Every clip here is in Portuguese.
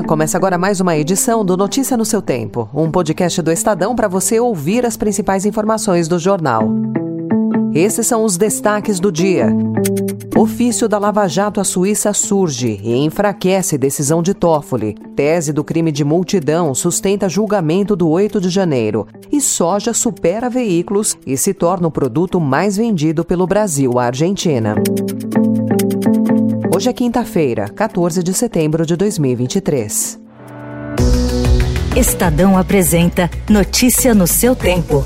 Começa agora mais uma edição do Notícia no seu Tempo, um podcast do Estadão para você ouvir as principais informações do jornal. Esses são os destaques do dia. Ofício da Lava Jato à Suíça surge e enfraquece decisão de Toffoli. Tese do crime de multidão sustenta julgamento do 8 de janeiro. E soja supera veículos e se torna o produto mais vendido pelo Brasil à Argentina. Hoje é quinta-feira, 14 de setembro de 2023. Estadão apresenta Notícia no seu tempo.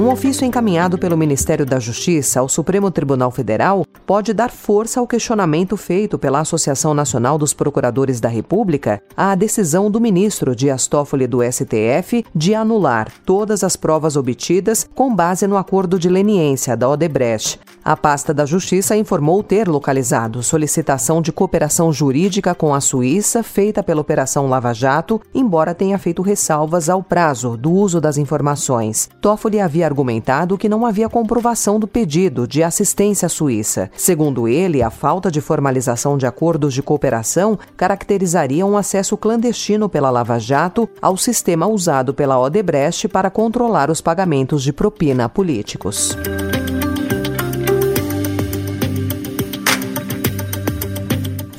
Um ofício encaminhado pelo Ministério da Justiça ao Supremo Tribunal Federal pode dar força ao questionamento feito pela Associação Nacional dos Procuradores da República à decisão do ministro Dias Toffoli do STF de anular todas as provas obtidas com base no acordo de leniência da Odebrecht. A pasta da Justiça informou ter localizado solicitação de cooperação jurídica com a Suíça feita pela Operação Lava Jato, embora tenha feito ressalvas ao prazo do uso das informações. Toffoli havia argumentado que não havia comprovação do pedido de assistência suíça. Segundo ele, a falta de formalização de acordos de cooperação caracterizaria um acesso clandestino pela Lava Jato ao sistema usado pela Odebrecht para controlar os pagamentos de propina a políticos.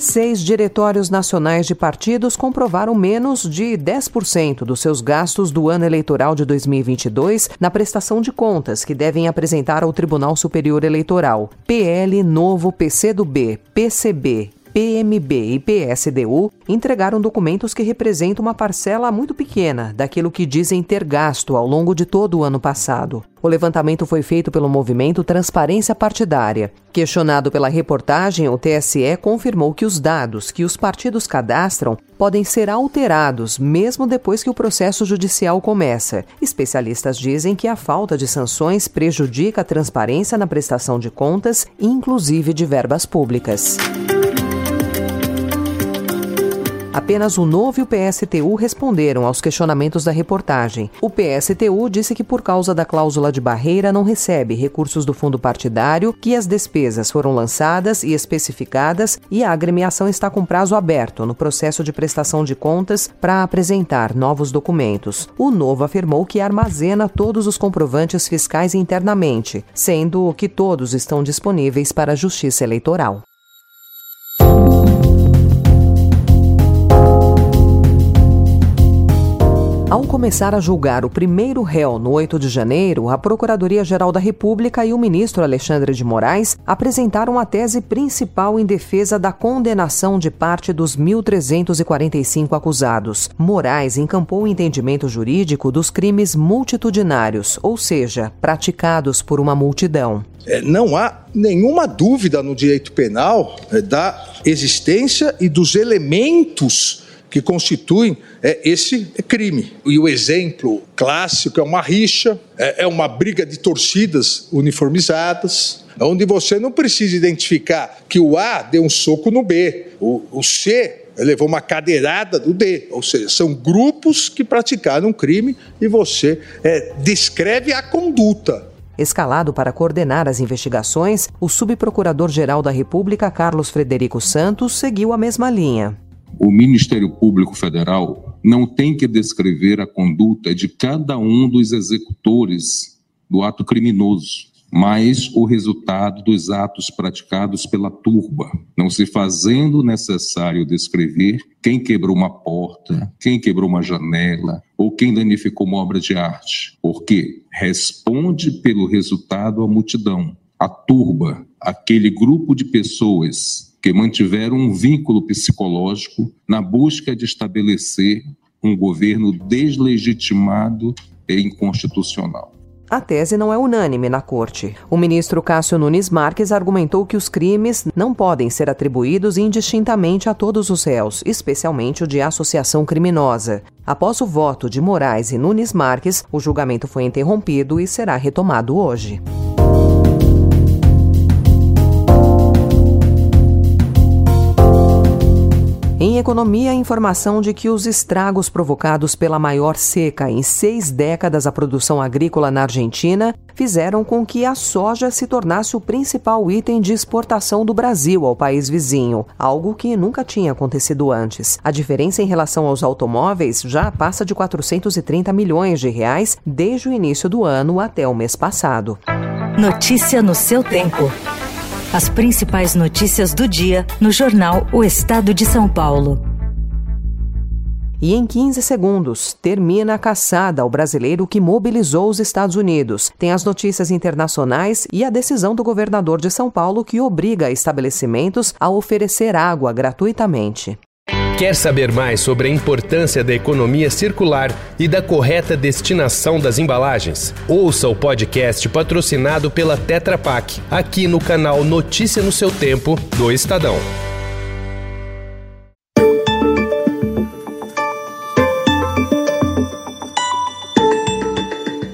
Seis diretórios nacionais de partidos comprovaram menos de 10% dos seus gastos do ano eleitoral de 2022 na prestação de contas que devem apresentar ao Tribunal Superior Eleitoral. PL, Novo, PCdoB, PCB, PMB e PSDU entregaram documentos que representam uma parcela muito pequena daquilo que dizem ter gasto ao longo de todo o ano passado. O levantamento foi feito pelo movimento Transparência Partidária. Questionado pela reportagem, o TSE confirmou que os dados que os partidos cadastram podem ser alterados mesmo depois que o processo judicial começa. Especialistas dizem que a falta de sanções prejudica a transparência na prestação de contas, inclusive de verbas públicas. Apenas o Novo e o PSTU responderam aos questionamentos da reportagem. O PSTU disse que, por causa da cláusula de barreira, não recebe recursos do fundo partidário, que as despesas foram lançadas e especificadas e a agremiação está com prazo aberto no processo de prestação de contas para apresentar novos documentos. O Novo afirmou que armazena todos os comprovantes fiscais internamente, sendo que todos estão disponíveis para a Justiça Eleitoral. Ao começar a julgar o primeiro réu no 8 de janeiro, a Procuradoria-Geral da República e o ministro Alexandre de Moraes apresentaram a tese principal em defesa da condenação de parte dos 1.345 acusados. Moraes encampou o entendimento jurídico dos crimes multitudinários, ou seja, praticados por uma multidão. É, não há nenhuma dúvida no direito penal é, da existência e dos elementos que constituem é, esse crime. E o exemplo clássico é uma rixa, é, é uma briga de torcidas uniformizadas, onde você não precisa identificar que o A deu um soco no B, o, o C levou uma cadeirada do D, ou seja, são grupos que praticaram um crime e você é, descreve a conduta. Escalado para coordenar as investigações, o subprocurador-geral da República, Carlos Frederico Santos, seguiu a mesma linha o Ministério Público Federal não tem que descrever a conduta de cada um dos executores do ato criminoso, mas o resultado dos atos praticados pela turba, não se fazendo necessário descrever quem quebrou uma porta, quem quebrou uma janela ou quem danificou uma obra de arte, porque responde pelo resultado a multidão, a turba, aquele grupo de pessoas que mantiveram um vínculo psicológico na busca de estabelecer um governo deslegitimado e inconstitucional. A tese não é unânime na corte. O ministro Cássio Nunes Marques argumentou que os crimes não podem ser atribuídos indistintamente a todos os réus, especialmente o de associação criminosa. Após o voto de Moraes e Nunes Marques, o julgamento foi interrompido e será retomado hoje. Em economia, a informação de que os estragos provocados pela maior seca em seis décadas à produção agrícola na Argentina fizeram com que a soja se tornasse o principal item de exportação do Brasil ao país vizinho, algo que nunca tinha acontecido antes. A diferença em relação aos automóveis já passa de 430 milhões de reais desde o início do ano até o mês passado. Notícia no seu tempo. As principais notícias do dia no jornal O Estado de São Paulo. E em 15 segundos, termina a caçada ao brasileiro que mobilizou os Estados Unidos. Tem as notícias internacionais e a decisão do governador de São Paulo que obriga estabelecimentos a oferecer água gratuitamente. Quer saber mais sobre a importância da economia circular e da correta destinação das embalagens? Ouça o podcast patrocinado pela Tetra Pak, aqui no canal Notícia no seu Tempo do Estadão.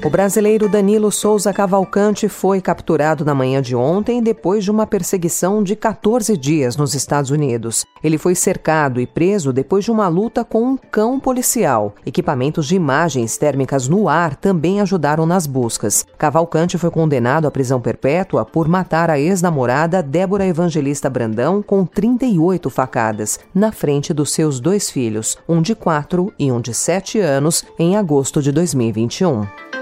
O brasileiro Danilo Souza Cavalcante foi capturado na manhã de ontem depois de uma perseguição de 14 dias nos Estados Unidos. Ele foi cercado e preso depois de uma luta com um cão policial. Equipamentos de imagens térmicas no ar também ajudaram nas buscas. Cavalcante foi condenado à prisão perpétua por matar a ex-namorada Débora Evangelista Brandão com 38 facadas, na frente dos seus dois filhos, um de 4 e um de 7 anos, em agosto de 2021.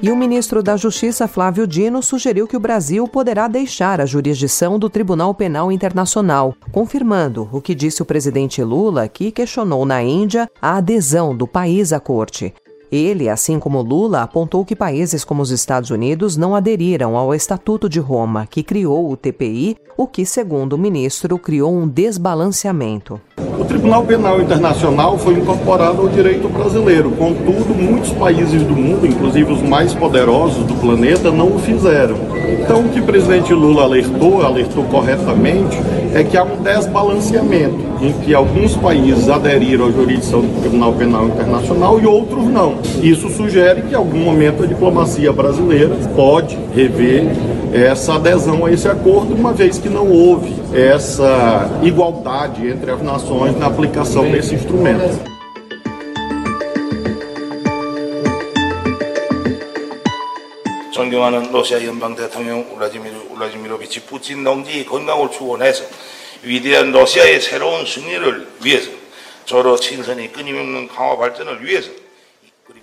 E o ministro da Justiça, Flávio Dino, sugeriu que o Brasil poderá deixar a jurisdição do Tribunal Penal Internacional, confirmando o que disse o presidente Lula, que questionou na Índia a adesão do país à corte. Ele, assim como Lula, apontou que países como os Estados Unidos não aderiram ao Estatuto de Roma, que criou o TPI, o que, segundo o ministro, criou um desbalanceamento. Tribunal Penal Internacional foi incorporado ao direito brasileiro, contudo, muitos países do mundo, inclusive os mais poderosos do planeta, não o fizeram. Então, o que o presidente Lula alertou, alertou corretamente, é que há um desbalanceamento em que alguns países aderiram à jurisdição do Tribunal Penal Internacional e outros não. Isso sugere que, em algum momento, a diplomacia brasileira pode rever essa adesão a esse acordo, uma vez que não houve essa igualdade entre as nações na aplicação desse instrumento. 존경하는 러시아 연방 대통령 울라디미르 울라디미로비치 푸틴 동지의 건강을 축원해서 위대한 러시아의 새로운 승리를 위해서 저로 친선이 끊임없는 강화 발전을 위해서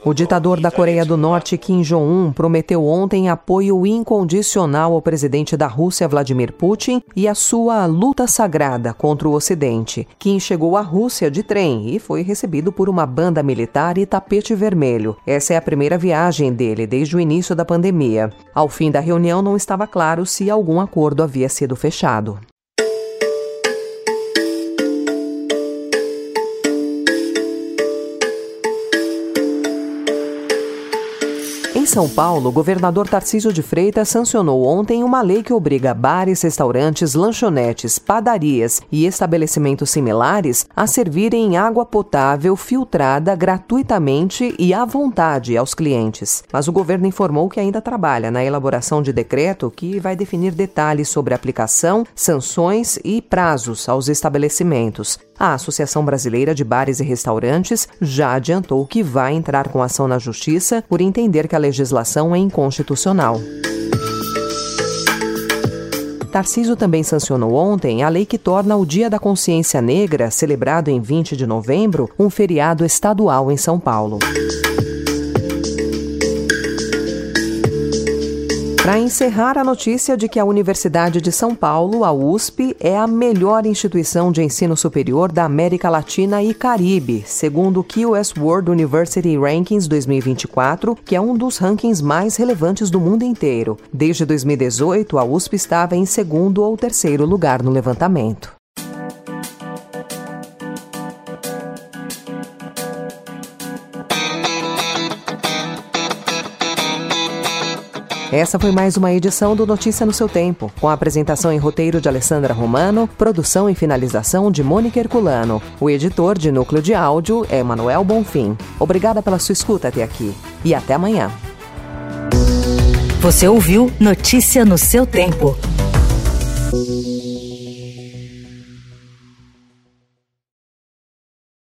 O ditador da Coreia do Norte, Kim Jong-un, prometeu ontem apoio incondicional ao presidente da Rússia, Vladimir Putin, e a sua luta sagrada contra o Ocidente. Kim chegou à Rússia de trem e foi recebido por uma banda militar e tapete vermelho. Essa é a primeira viagem dele desde o início da pandemia. Ao fim da reunião, não estava claro se algum acordo havia sido fechado. São Paulo, o governador Tarcísio de Freitas sancionou ontem uma lei que obriga bares, restaurantes, lanchonetes, padarias e estabelecimentos similares a servirem água potável filtrada gratuitamente e à vontade aos clientes. Mas o governo informou que ainda trabalha na elaboração de decreto que vai definir detalhes sobre aplicação, sanções e prazos aos estabelecimentos. A Associação Brasileira de Bares e Restaurantes já adiantou que vai entrar com ação na Justiça por entender que a legislação é inconstitucional. Tarciso também sancionou ontem a lei que torna o Dia da Consciência Negra, celebrado em 20 de novembro, um feriado estadual em São Paulo. Para encerrar a notícia de que a Universidade de São Paulo, a USP, é a melhor instituição de ensino superior da América Latina e Caribe, segundo o QS World University Rankings 2024, que é um dos rankings mais relevantes do mundo inteiro. Desde 2018, a USP estava em segundo ou terceiro lugar no levantamento. Essa foi mais uma edição do Notícia no seu Tempo, com a apresentação em roteiro de Alessandra Romano, produção e finalização de Mônica Herculano. O editor de núcleo de áudio é Manuel Bonfim. Obrigada pela sua escuta até aqui e até amanhã. Você ouviu Notícia no seu Tempo.